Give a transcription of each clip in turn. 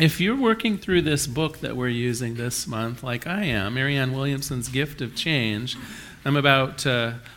if you're working through this book that we're using this month, like I am, Marianne Williamson's Gift of Change, I'm about,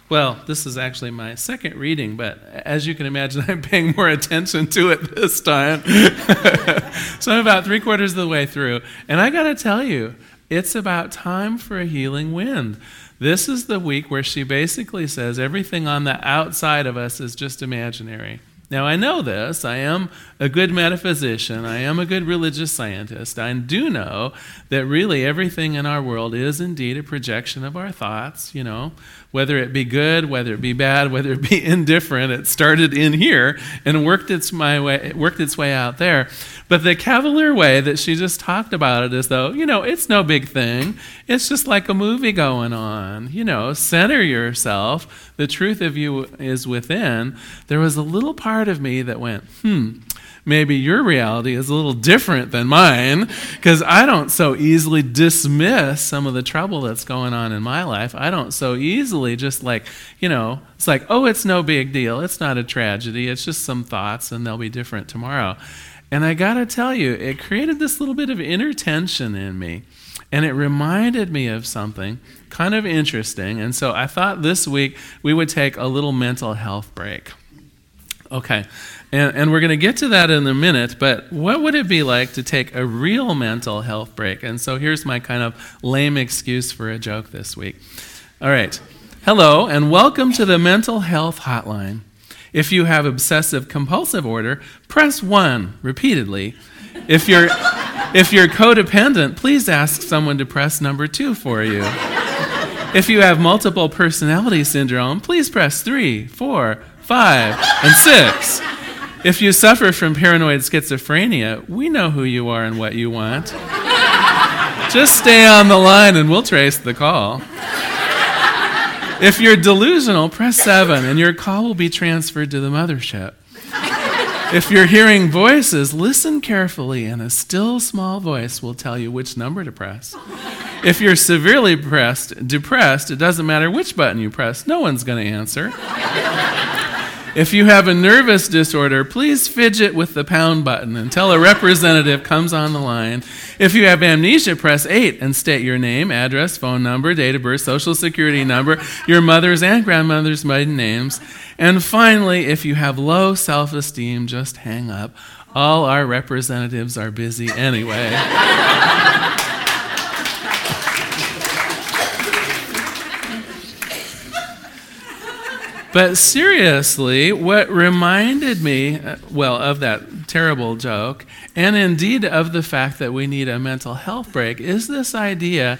well, this is actually my second reading, but as you can imagine, I'm paying more attention to it this time. so I'm about three quarters of the way through. And I got to tell you, it's about time for a healing wind. This is the week where she basically says everything on the outside of us is just imaginary. Now, I know this. I am a good metaphysician. I am a good religious scientist. I do know that really everything in our world is indeed a projection of our thoughts, you know, whether it be good, whether it be bad, whether it be indifferent. It started in here and worked its, my way, worked its way out there. But the cavalier way that she just talked about it is though, you know, it's no big thing. It's just like a movie going on. You know, center yourself. The truth of you is within. There was a little part of me that went, hmm, maybe your reality is a little different than mine because I don't so easily dismiss some of the trouble that's going on in my life. I don't so easily just like, you know, it's like, oh, it's no big deal. It's not a tragedy. It's just some thoughts and they'll be different tomorrow. And I got to tell you, it created this little bit of inner tension in me. And it reminded me of something kind of interesting. And so I thought this week we would take a little mental health break. Okay. And, and we're going to get to that in a minute, but what would it be like to take a real mental health break? And so here's my kind of lame excuse for a joke this week. All right. Hello, and welcome to the Mental Health Hotline. If you have obsessive compulsive order, press 1 repeatedly. If you're, if you're codependent, please ask someone to press number 2 for you. If you have multiple personality syndrome, please press 3, 4, 5, and 6. If you suffer from paranoid schizophrenia, we know who you are and what you want. Just stay on the line and we'll trace the call. If you're delusional, press 7 and your call will be transferred to the mothership. If you're hearing voices, listen carefully and a still small voice will tell you which number to press. If you're severely depressed, depressed, it doesn't matter which button you press, no one's going to answer. If you have a nervous disorder, please fidget with the pound button until a representative comes on the line. If you have amnesia, press 8 and state your name, address, phone number, date of birth, social security number, your mother's and grandmother's maiden names. And finally, if you have low self esteem, just hang up. All our representatives are busy anyway. But seriously, what reminded me, uh, well, of that terrible joke, and indeed of the fact that we need a mental health break, is this idea,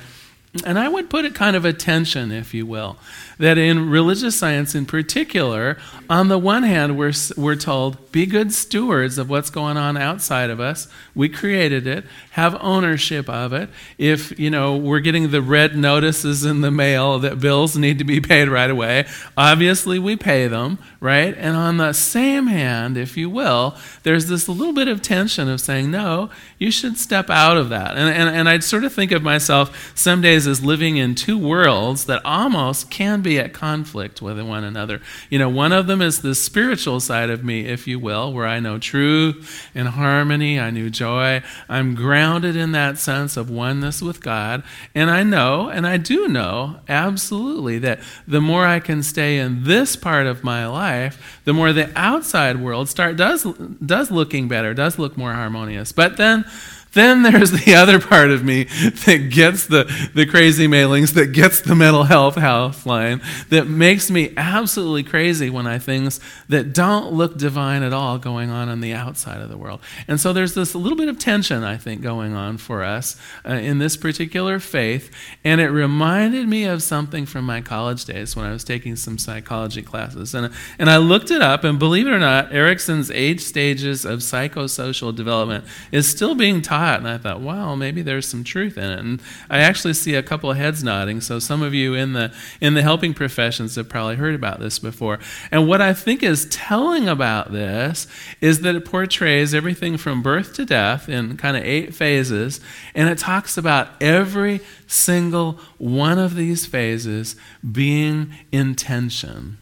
and I would put it kind of a tension, if you will, that in religious science in particular, on the one hand, we're, we're told, be good stewards of what's going on outside of us. We created it, have ownership of it. If, you know, we're getting the red notices in the mail that bills need to be paid right away, obviously we pay them, right? And on the same hand, if you will, there's this little bit of tension of saying, no, you should step out of that. And, and, and I'd sort of think of myself some days as living in two worlds that almost can be at conflict with one another. You know, one of them is the spiritual side of me, if you will, where I know truth and harmony, I know joy. I'm grounded in that sense of oneness with God. And I know, and I do know, absolutely, that the more I can stay in this part of my life, the more the outside world start does does looking better, does look more harmonious. But then then there's the other part of me that gets the, the crazy mailings, that gets the mental health line, that makes me absolutely crazy when I things that don't look divine at all going on on the outside of the world. And so there's this little bit of tension, I think, going on for us uh, in this particular faith. And it reminded me of something from my college days when I was taking some psychology classes. And, and I looked it up, and believe it or not, Erikson's Eight Stages of Psychosocial Development is still being taught and I thought, wow, maybe there's some truth in it. And I actually see a couple of heads nodding. So some of you in the in the helping professions have probably heard about this before. And what I think is telling about this is that it portrays everything from birth to death in kind of eight phases, and it talks about every single one of these phases being intention.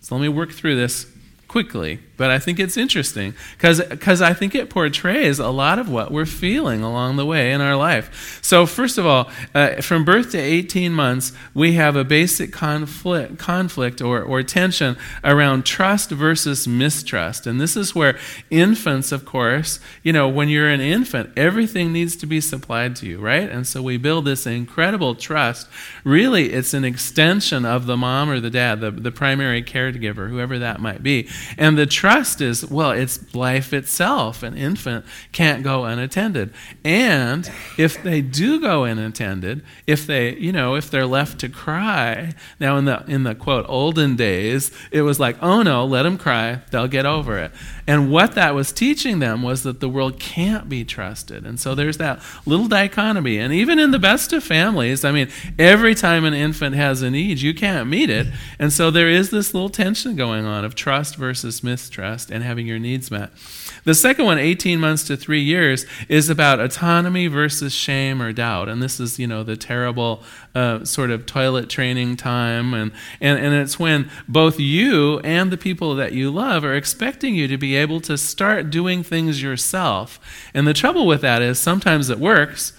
So let me work through this quickly but I think it's interesting because I think it portrays a lot of what we're feeling along the way in our life. So, first of all, uh, from birth to 18 months, we have a basic conflict, conflict or, or tension around trust versus mistrust. And this is where infants, of course, you know, when you're an infant, everything needs to be supplied to you, right? And so we build this incredible trust. Really, it's an extension of the mom or the dad, the, the primary caregiver, whoever that might be. And the trust is, well, it's life itself. An infant can't go unattended. And if they do go unattended, if they, you know, if they're left to cry, now in the in the quote olden days, it was like, oh no, let them cry, they'll get over it. And what that was teaching them was that the world can't be trusted. And so there's that little dichotomy. And even in the best of families, I mean, every time an infant has a need, you can't meet it. And so there is this little tension going on of trust versus mistrust and having your needs met. The second one, 18 months to three years, is about autonomy versus shame or doubt. And this is, you know, the terrible uh, sort of toilet training time. And, and, and it's when both you and the people that you love are expecting you to be able to start doing things yourself. And the trouble with that is sometimes it works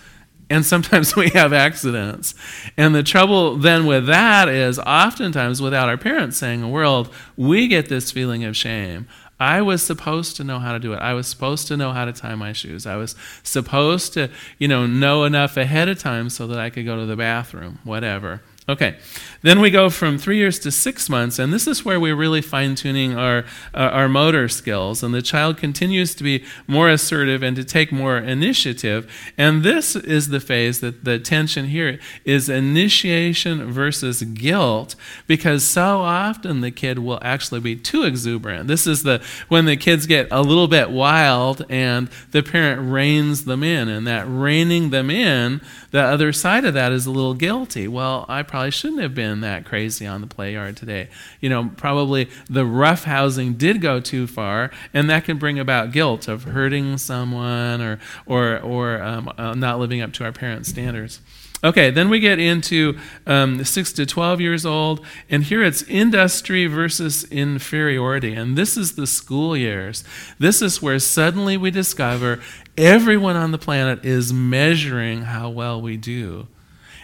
and sometimes we have accidents. And the trouble then with that is oftentimes without our parents saying a word, we get this feeling of shame. I was supposed to know how to do it. I was supposed to know how to tie my shoes. I was supposed to, you know, know enough ahead of time so that I could go to the bathroom, whatever. Okay, then we go from three years to six months, and this is where we're really fine tuning our, uh, our motor skills. And the child continues to be more assertive and to take more initiative. And this is the phase that the tension here is initiation versus guilt, because so often the kid will actually be too exuberant. This is the when the kids get a little bit wild and the parent reins them in, and that reining them in, the other side of that is a little guilty. Well, I probably shouldn't have been that crazy on the play yard today. You know, probably the rough housing did go too far, and that can bring about guilt of hurting someone or or or um, uh, not living up to our parents' standards. Okay, then we get into um, 6 to 12 years old, and here it's industry versus inferiority. And this is the school years. This is where suddenly we discover everyone on the planet is measuring how well we do.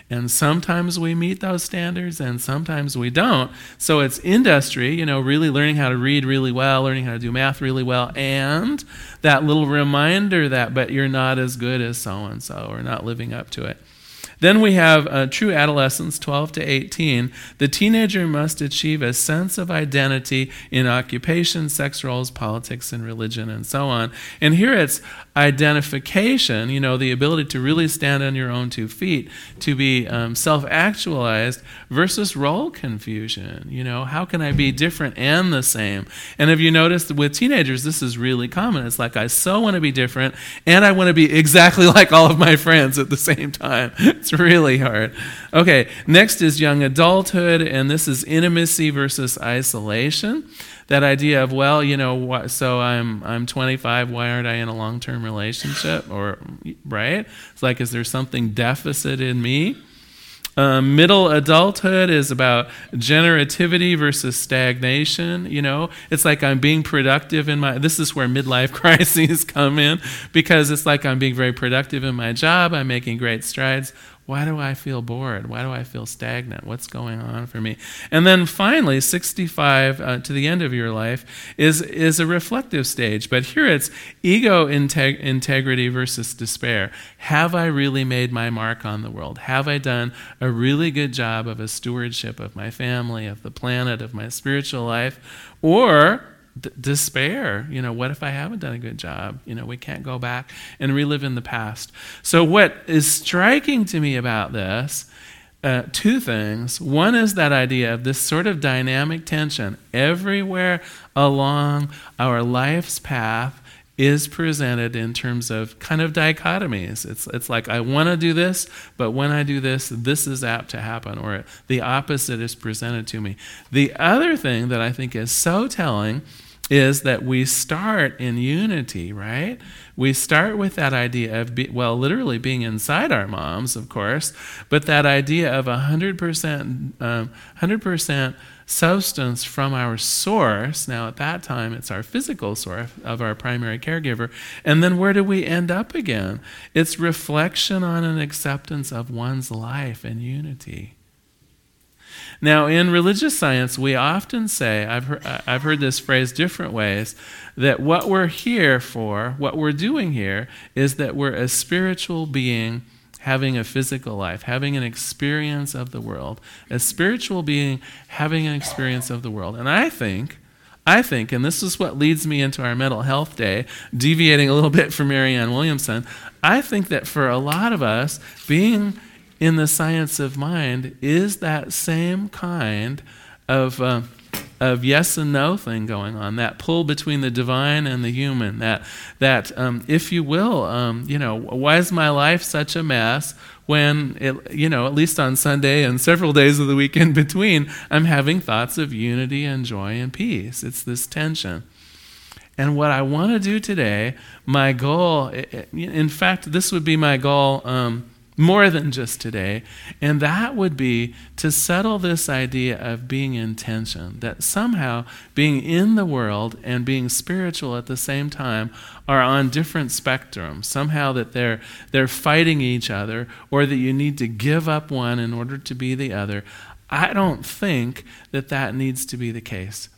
And sometimes we meet those standards and sometimes we don't. So it's industry, you know, really learning how to read really well, learning how to do math really well, and that little reminder that, but you're not as good as so and so, or not living up to it. Then we have uh, true adolescence, 12 to 18. The teenager must achieve a sense of identity in occupation, sex roles, politics, and religion, and so on. And here it's identification, you know, the ability to really stand on your own two feet, to be um, self actualized, versus role confusion. You know, how can I be different and the same? And have you noticed with teenagers, this is really common? It's like, I so want to be different, and I want to be exactly like all of my friends at the same time. It's really hard. Okay, next is young adulthood, and this is intimacy versus isolation. That idea of, well, you know, so I'm I'm 25. Why aren't I in a long-term relationship? Or right? It's like, is there something deficit in me? Um, middle adulthood is about generativity versus stagnation. You know, it's like I'm being productive in my. This is where midlife crises come in because it's like I'm being very productive in my job. I'm making great strides. Why do I feel bored? Why do I feel stagnant? What's going on for me? And then finally, 65 uh, to the end of your life is, is a reflective stage. But here it's ego integ- integrity versus despair. Have I really made my mark on the world? Have I done a really good job of a stewardship of my family, of the planet, of my spiritual life? Or d- despair. You know, what if I haven't done a good job? You know, we can't go back and relive in the past. So, what is striking to me about this? Uh, two things. One is that idea of this sort of dynamic tension everywhere along our life's path is presented in terms of kind of dichotomies. It's, it's like, I want to do this, but when I do this, this is apt to happen, or the opposite is presented to me. The other thing that I think is so telling is that we start in unity, right? We start with that idea of, be, well, literally being inside our moms, of course, but that idea of 100%, um, 100% substance from our source. Now, at that time, it's our physical source of our primary caregiver. And then where do we end up again? It's reflection on an acceptance of one's life and unity. Now, in religious science, we often say, I've heard, I've heard this phrase different ways, that what we're here for, what we're doing here, is that we're a spiritual being having a physical life, having an experience of the world, a spiritual being having an experience of the world. And I think, I think, and this is what leads me into our mental health day, deviating a little bit from Marianne Williamson, I think that for a lot of us, being in the science of mind is that same kind of, uh, of yes and no thing going on, that pull between the divine and the human, that, that um, if you will, um, you know, why is my life such a mess when, it, you know, at least on Sunday and several days of the week in between, I'm having thoughts of unity and joy and peace. It's this tension. And what I want to do today, my goal, in fact, this would be my goal. Um, more than just today. And that would be to settle this idea of being in tension, that somehow being in the world and being spiritual at the same time are on different spectrums. Somehow that they're, they're fighting each other, or that you need to give up one in order to be the other. I don't think that that needs to be the case.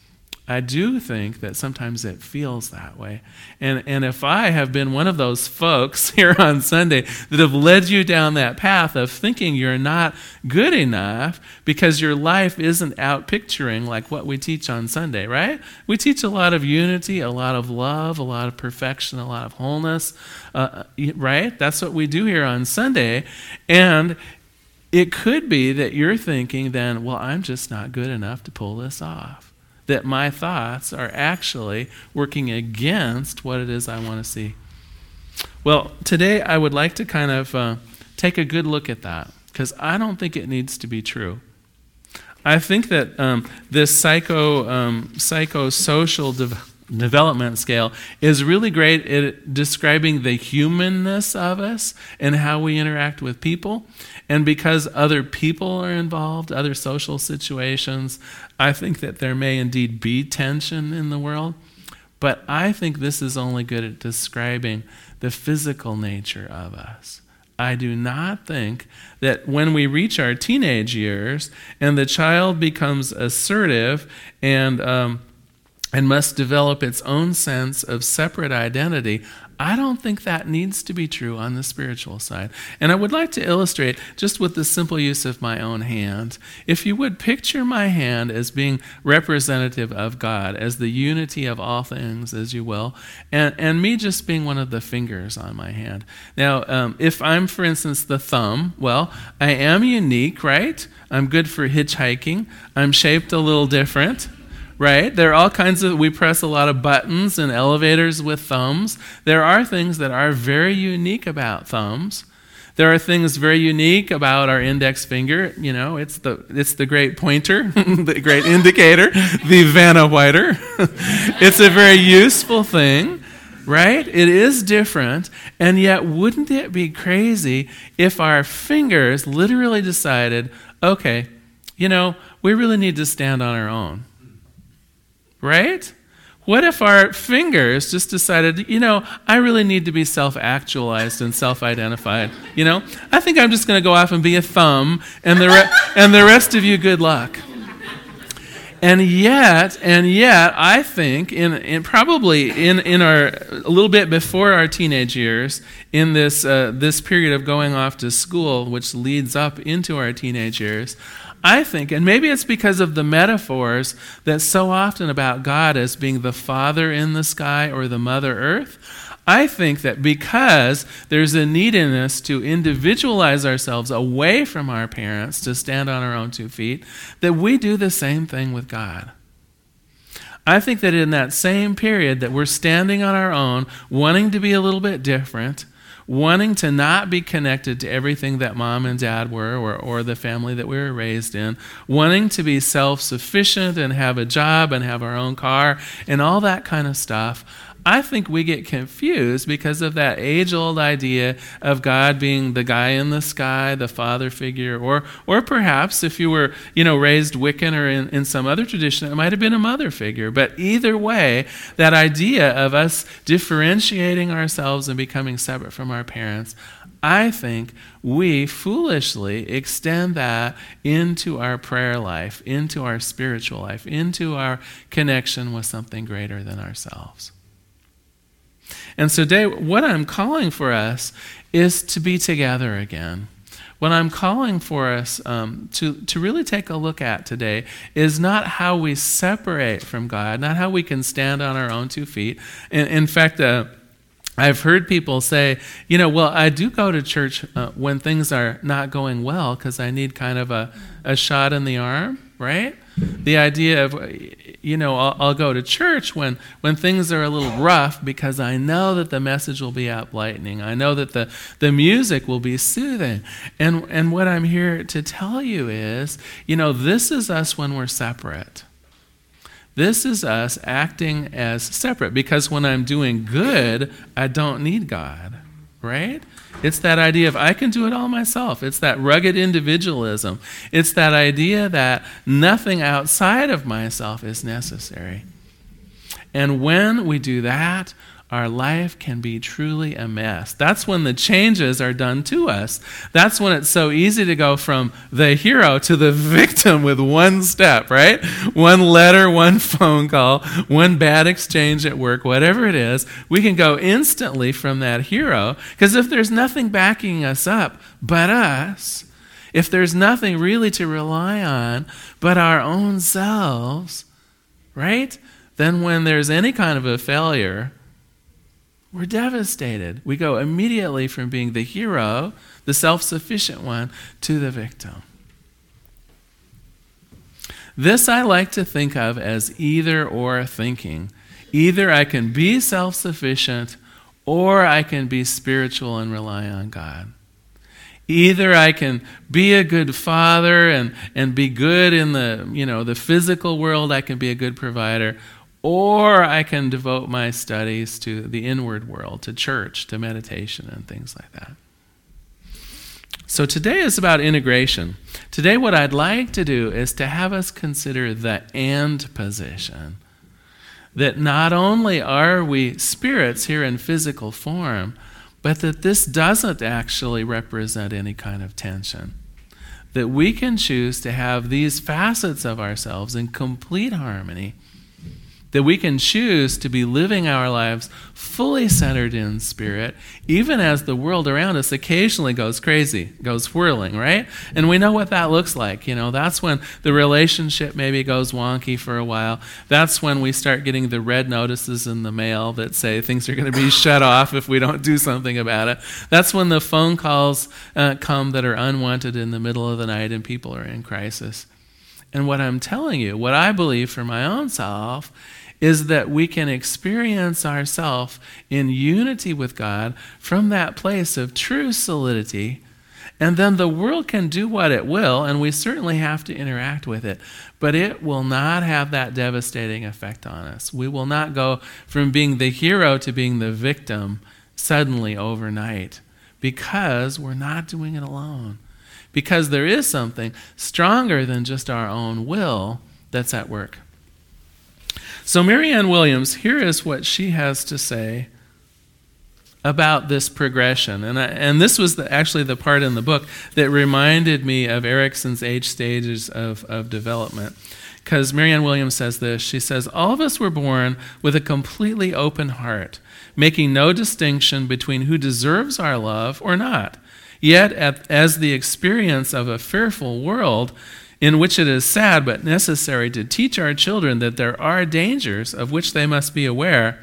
I do think that sometimes it feels that way. And, and if I have been one of those folks here on Sunday that have led you down that path of thinking you're not good enough because your life isn't out picturing like what we teach on Sunday, right? We teach a lot of unity, a lot of love, a lot of perfection, a lot of wholeness, uh, right? That's what we do here on Sunday. And it could be that you're thinking then, well, I'm just not good enough to pull this off that my thoughts are actually working against what it is I want to see. Well, today I would like to kind of uh, take a good look at that because I don't think it needs to be true. I think that um, this psycho um, psychosocial de- development scale is really great at describing the humanness of us and how we interact with people. And because other people are involved, other social situations, I think that there may indeed be tension in the world. But I think this is only good at describing the physical nature of us. I do not think that when we reach our teenage years and the child becomes assertive and um, and must develop its own sense of separate identity, I don't think that needs to be true on the spiritual side. And I would like to illustrate just with the simple use of my own hand. If you would picture my hand as being representative of God, as the unity of all things, as you will, and, and me just being one of the fingers on my hand. Now, um, if I'm, for instance, the thumb, well, I am unique, right? I'm good for hitchhiking. I'm shaped a little different right? There are all kinds of, we press a lot of buttons and elevators with thumbs. There are things that are very unique about thumbs. There are things very unique about our index finger. You know, it's the, it's the great pointer, the great indicator, the Vanna Whiter. it's a very useful thing, right? It is different. And yet, wouldn't it be crazy if our fingers literally decided, okay, you know, we really need to stand on our own? Right? What if our fingers just decided, you know, I really need to be self actualized and self identified? You know, I think I'm just going to go off and be a thumb, and the, re- and the rest of you, good luck. And yet, and yet, I think, in, in probably in, in our a little bit before our teenage years, in this uh, this period of going off to school, which leads up into our teenage years, I think, and maybe it's because of the metaphors that so often about God as being the Father in the sky or the Mother Earth. I think that because there's a need in us to individualize ourselves away from our parents to stand on our own two feet, that we do the same thing with God. I think that in that same period that we're standing on our own, wanting to be a little bit different, wanting to not be connected to everything that mom and dad were or, or the family that we were raised in, wanting to be self sufficient and have a job and have our own car and all that kind of stuff. I think we get confused because of that age old idea of God being the guy in the sky, the father figure, or, or perhaps if you were you know, raised Wiccan or in, in some other tradition, it might have been a mother figure. But either way, that idea of us differentiating ourselves and becoming separate from our parents, I think we foolishly extend that into our prayer life, into our spiritual life, into our connection with something greater than ourselves. And so, today, what I'm calling for us is to be together again. What I'm calling for us um, to, to really take a look at today is not how we separate from God, not how we can stand on our own two feet. In, in fact, uh, I've heard people say, you know, well, I do go to church uh, when things are not going well because I need kind of a, a shot in the arm, right? The idea of, you know, I'll, I'll, go to church when, when things are a little rough because I know that the message will be uplightening. I know that the, the music will be soothing. And, and what I'm here to tell you is, you know, this is us when we're separate. This is us acting as separate because when I'm doing good, I don't need God, right? It's that idea of I can do it all myself. It's that rugged individualism. It's that idea that nothing outside of myself is necessary. And when we do that, our life can be truly a mess. That's when the changes are done to us. That's when it's so easy to go from the hero to the victim with one step, right? One letter, one phone call, one bad exchange at work, whatever it is. We can go instantly from that hero because if there's nothing backing us up but us, if there's nothing really to rely on but our own selves, right? Then when there's any kind of a failure, we're devastated. We go immediately from being the hero, the self sufficient one, to the victim. This I like to think of as either or thinking. Either I can be self sufficient or I can be spiritual and rely on God. Either I can be a good father and, and be good in the, you know, the physical world, I can be a good provider, or I can devote my studies to the inward world, to church, to meditation, and things like that. So today is about integration. Today, what I'd like to do is to have us consider the and position. That not only are we spirits here in physical form, but that this doesn't actually represent any kind of tension. That we can choose to have these facets of ourselves in complete harmony that we can choose to be living our lives fully centered in spirit, even as the world around us occasionally goes crazy, goes whirling, right? And we know what that looks like. You know, that's when the relationship maybe goes wonky for a while. That's when we start getting the red notices in the mail that say things are going to be shut off if we don't do something about it. That's when the phone calls uh, come that are unwanted in the middle of the night and people are in crisis. And what I'm telling you, what I believe for my own self, is that we can experience ourselves in unity with God from that place of true solidity. And then the world can do what it will, and we certainly have to interact with it. But it will not have that devastating effect on us. We will not go from being the hero to being the victim suddenly overnight because we're not doing it alone. Because there is something stronger than just our own will that's at work. So, Marianne Williams, here is what she has to say about this progression. And, I, and this was the, actually the part in the book that reminded me of Erikson's age stages of, of development. Because Marianne Williams says this She says, All of us were born with a completely open heart, making no distinction between who deserves our love or not. Yet, at, as the experience of a fearful world in which it is sad but necessary to teach our children that there are dangers of which they must be aware,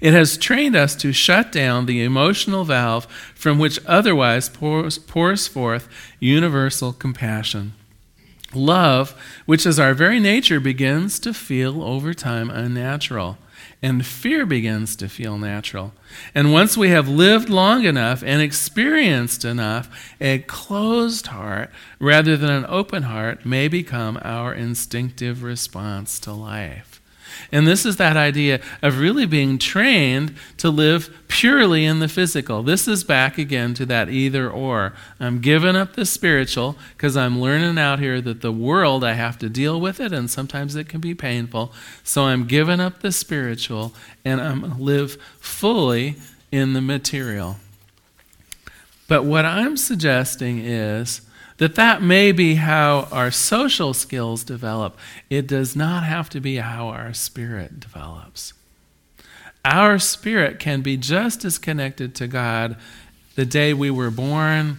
it has trained us to shut down the emotional valve from which otherwise pours, pours forth universal compassion. Love, which is our very nature, begins to feel over time unnatural and fear begins to feel natural. And once we have lived long enough and experienced enough, a closed heart rather than an open heart may become our instinctive response to life. And this is that idea of really being trained to live purely in the physical. This is back again to that either or. I'm giving up the spiritual because I'm learning out here that the world, I have to deal with it, and sometimes it can be painful. So I'm giving up the spiritual and I'm live fully in the material. But what I'm suggesting is that that may be how our social skills develop. It does not have to be how our spirit develops. Our spirit can be just as connected to God the day we were born,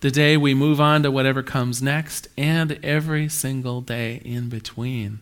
the day we move on to whatever comes next, and every single day in between.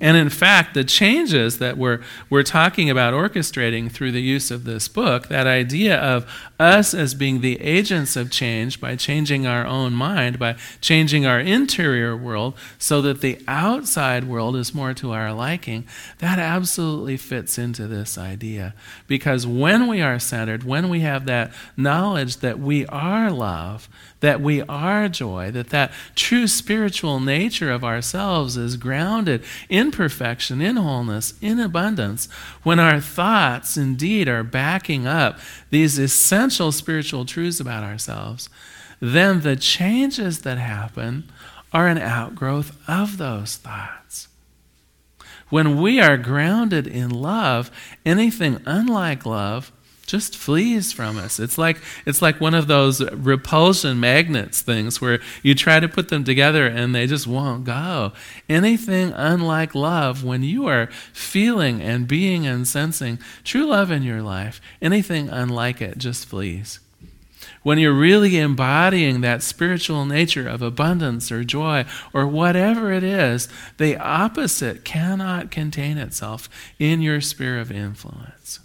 And in fact, the changes that we're, we're talking about orchestrating through the use of this book, that idea of us as being the agents of change by changing our own mind, by changing our interior world so that the outside world is more to our liking, that absolutely fits into this idea. Because when we are centered, when we have that knowledge that we are love, that we are joy, that that true spiritual nature of ourselves is grounded in perfection, in wholeness, in abundance, when our thoughts indeed are backing up these essential spiritual truths about ourselves, then the changes that happen are an outgrowth of those thoughts. When we are grounded in love, anything unlike love just flees from us. It's like it's like one of those repulsion magnets things where you try to put them together and they just won't go. Anything unlike love, when you are feeling and being and sensing true love in your life, anything unlike it just flees. When you're really embodying that spiritual nature of abundance or joy or whatever it is, the opposite cannot contain itself in your sphere of influence.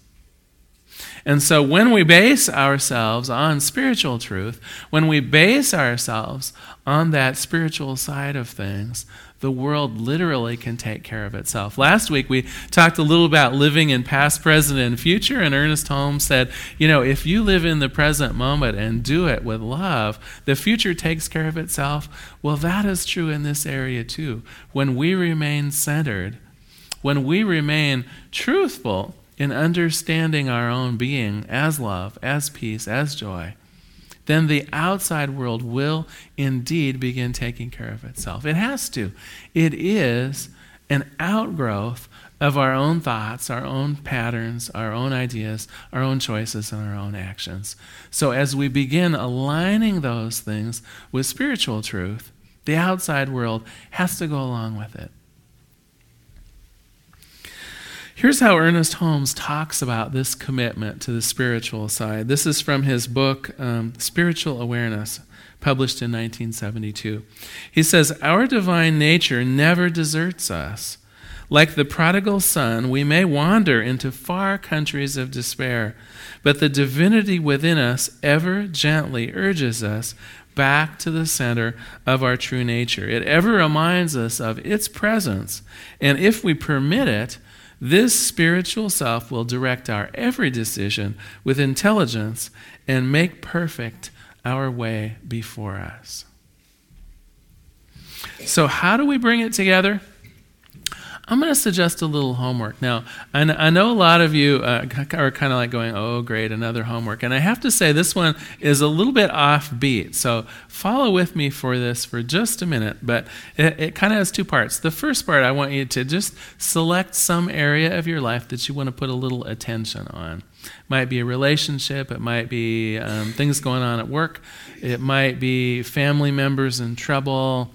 And so when we base ourselves on spiritual truth, when we base ourselves on that spiritual side of things, the world literally can take care of itself. Last week we talked a little about living in past, present, and future, and Ernest Holmes said, you know, if you live in the present moment and do it with love, the future takes care of itself. Well, that is true in this area too. When we remain centered, when we remain truthful, in understanding our own being as love, as peace, as joy, then the outside world will indeed begin taking care of itself. It has to. It is an outgrowth of our own thoughts, our own patterns, our own ideas, our own choices, and our own actions. So as we begin aligning those things with spiritual truth, the outside world has to go along with it. Here's how Ernest Holmes talks about this commitment to the spiritual side. This is from his book, um, Spiritual Awareness, published in 1972. He says, Our divine nature never deserts us. Like the prodigal son, we may wander into far countries of despair, but the divinity within us ever gently urges us back to the center of our true nature. It ever reminds us of its presence, and if we permit it, this spiritual self will direct our every decision with intelligence and make perfect our way before us. So, how do we bring it together? I'm going to suggest a little homework. Now, I know a lot of you uh, are kind of like going, oh, great, another homework. And I have to say, this one is a little bit offbeat. So follow with me for this for just a minute. But it, it kind of has two parts. The first part, I want you to just select some area of your life that you want to put a little attention on. Might be a relationship, it might be um, things going on at work, it might be family members in trouble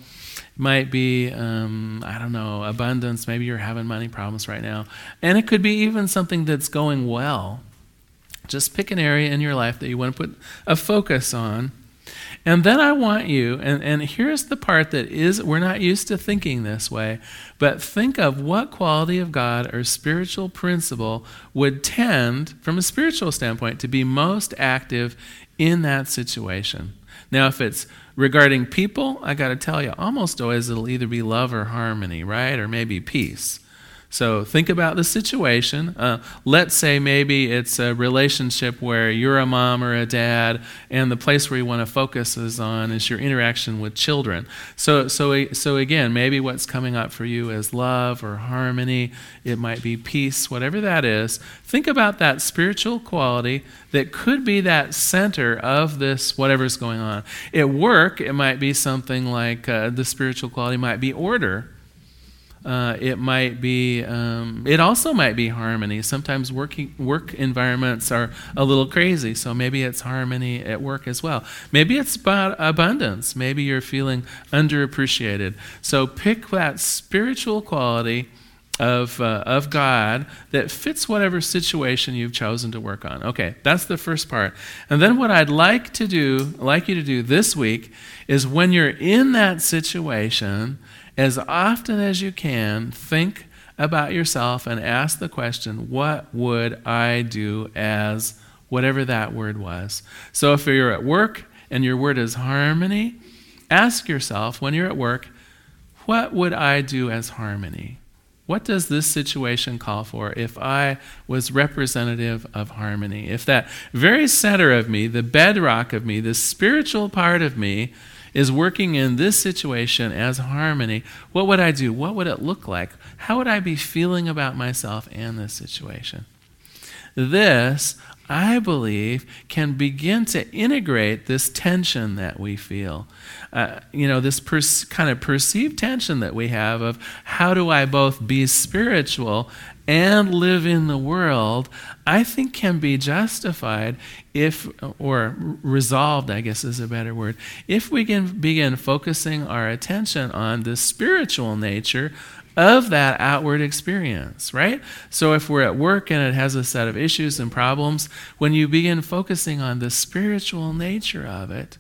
might be, um, I don't know, abundance. Maybe you're having money problems right now. And it could be even something that's going well. Just pick an area in your life that you want to put a focus on. And then I want you, and, and here's the part that is, we're not used to thinking this way, but think of what quality of God or spiritual principle would tend, from a spiritual standpoint, to be most active in that situation. Now, if it's regarding people, I got to tell you, almost always it'll either be love or harmony, right? Or maybe peace. So think about the situation. Uh, let's say maybe it's a relationship where you're a mom or a dad, and the place where you want to focus is on is your interaction with children. So, so, so again, maybe what's coming up for you is love or harmony. It might be peace, whatever that is. Think about that spiritual quality that could be that center of this whatever's going on. At work, it might be something like uh, the spiritual quality might be order uh, it might be. Um, it also might be harmony. Sometimes working work environments are a little crazy, so maybe it's harmony at work as well. Maybe it's about abundance. Maybe you're feeling underappreciated. So pick that spiritual quality of, uh, of God that fits whatever situation you've chosen to work on. Okay, that's the first part. And then what I'd like to do, like you to do this week, is when you're in that situation, as often as you can, think about yourself and ask the question, What would I do as whatever that word was? So if you're at work and your word is harmony, ask yourself when you're at work, What would I do as harmony? What does this situation call for if I was representative of harmony? If that very center of me, the bedrock of me, the spiritual part of me, is working in this situation as harmony, what would I do? What would it look like? How would I be feeling about myself and this situation? This, I believe, can begin to integrate this tension that we feel. Uh, you know, this kind of perceived tension that we have of how do I both be spiritual and live in the world, I think can be justified if, or resolved, I guess is a better word, if we can begin focusing our attention on the spiritual nature of that outward experience, right? So if we're at work and it has a set of issues and problems, when you begin focusing on the spiritual nature of it,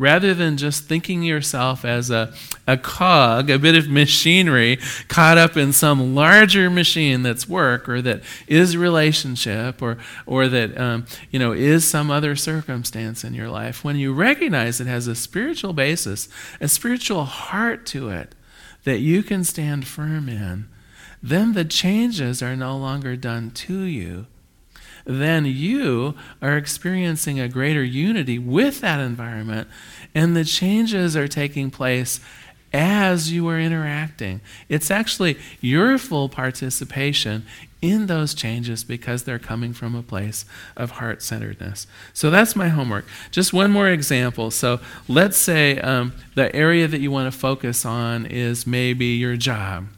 rather than just thinking yourself as a, a cog, a bit of machinery caught up in some larger machine that's work or that is relationship or, or that um, you know, is some other circumstance in your life, when you recognize it has a spiritual basis, a spiritual heart to it that you can stand firm in, then the changes are no longer done to you then you are experiencing a greater unity with that environment, and the changes are taking place as you are interacting. It's actually your full participation in those changes because they're coming from a place of heart centeredness. So that's my homework. Just one more example. So let's say um, the area that you want to focus on is maybe your job.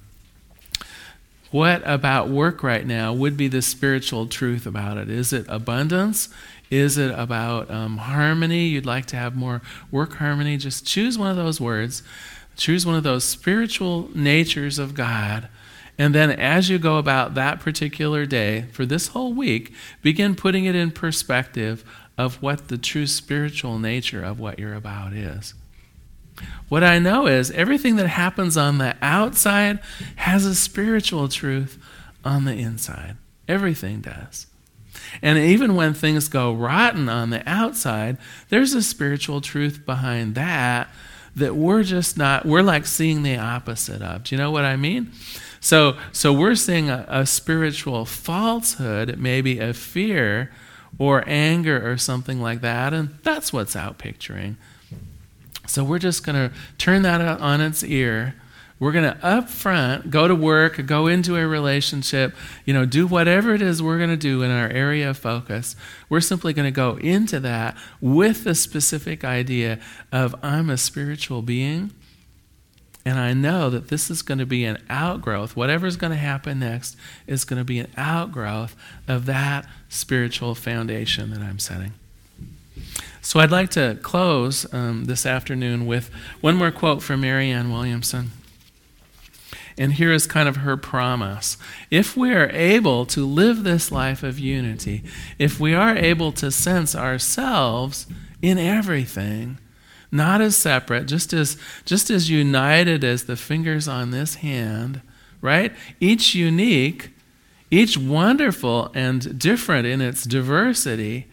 What about work right now would be the spiritual truth about it? Is it abundance? Is it about um, harmony? You'd like to have more work harmony? Just choose one of those words. Choose one of those spiritual natures of God. And then, as you go about that particular day for this whole week, begin putting it in perspective of what the true spiritual nature of what you're about is. What I know is everything that happens on the outside has a spiritual truth on the inside. Everything does. And even when things go rotten on the outside, there's a spiritual truth behind that that we're just not, we're like seeing the opposite of. Do you know what I mean? So, so we're seeing a, a spiritual falsehood, maybe a fear or anger or something like that, and that's what's out picturing. So we're just going to turn that on its ear. We're going to up front go to work, go into a relationship, you know, do whatever it is we're going to do in our area of focus. We're simply going to go into that with the specific idea of I'm a spiritual being. And I know that this is going to be an outgrowth. Whatever's going to happen next is going to be an outgrowth of that spiritual foundation that I'm setting. So I'd like to close um, this afternoon with one more quote from Marianne Williamson. And here is kind of her promise. If we are able to live this life of unity, if we are able to sense ourselves in everything, not as separate, just as, just as united as the fingers on this hand, right? Each unique, each wonderful and different in its diversity,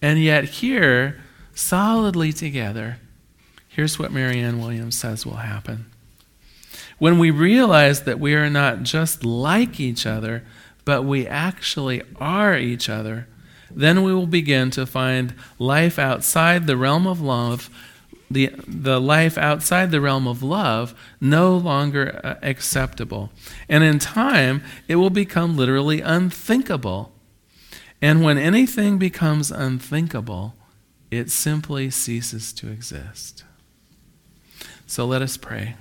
and yet here solidly together, here's what Marianne Williams says will happen. when we realize that we are not just like each other, but we actually are each other, then we will begin to find life outside the realm of love, the, the life outside the realm of love, no longer uh, acceptable. And in time, it will become literally unthinkable. And when anything becomes unthinkable, it simply ceases to exist. So let us pray.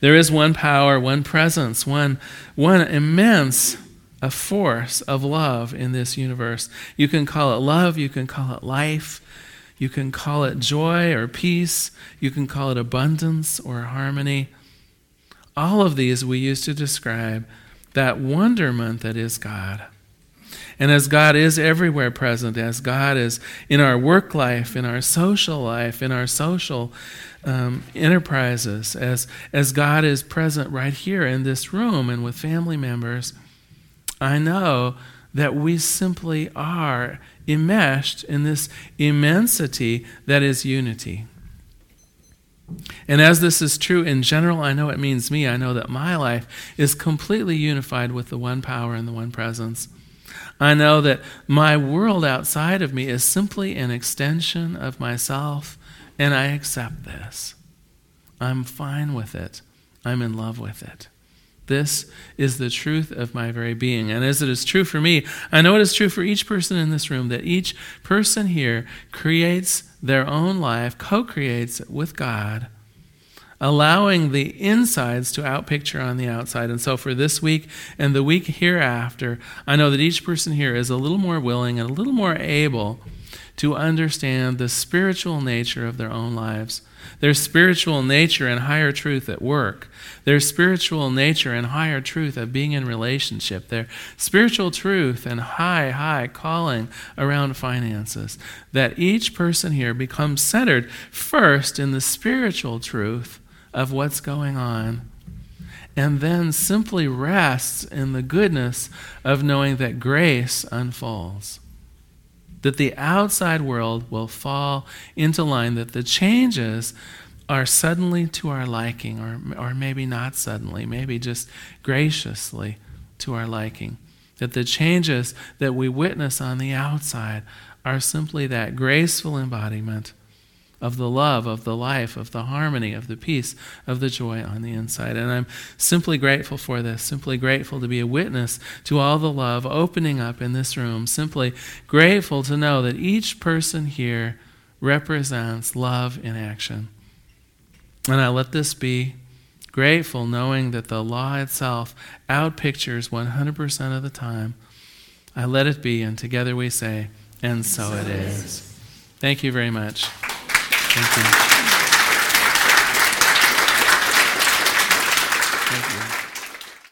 There is one power, one presence, one, one immense a force of love in this universe. You can call it love, you can call it life, you can call it joy or peace, you can call it abundance or harmony. All of these we use to describe that wonderment that is God. And as God is everywhere present, as God is in our work life, in our social life, in our social um, enterprises, as, as God is present right here in this room and with family members, I know that we simply are enmeshed in this immensity that is unity. And as this is true in general, I know it means me. I know that my life is completely unified with the one power and the one presence. I know that my world outside of me is simply an extension of myself, and I accept this. I'm fine with it. I'm in love with it. This is the truth of my very being. And as it is true for me, I know it is true for each person in this room that each person here creates their own life, co creates with God, allowing the insides to outpicture on the outside. And so for this week and the week hereafter, I know that each person here is a little more willing and a little more able to understand the spiritual nature of their own lives, their spiritual nature and higher truth at work, their spiritual nature and higher truth of being in relationship, their spiritual truth and high, high calling around finances. That each person here becomes centered first in the spiritual truth of what's going on and then simply rests in the goodness of knowing that grace unfolds that the outside world will fall into line, that the changes are suddenly to our liking, or, or maybe not suddenly, maybe just graciously to our liking. That the changes that we witness on the outside are simply that graceful embodiment of the love, of the life, of the harmony, of the peace, of the joy on the inside. And I'm simply grateful for this, simply grateful to be a witness to all the love opening up in this room, simply grateful to know that each person here represents love in action. And I let this be grateful knowing that the law itself outpictures 100% of the time. I let it be, and together we say, and so, so it is. is. Thank you very much. Thank you.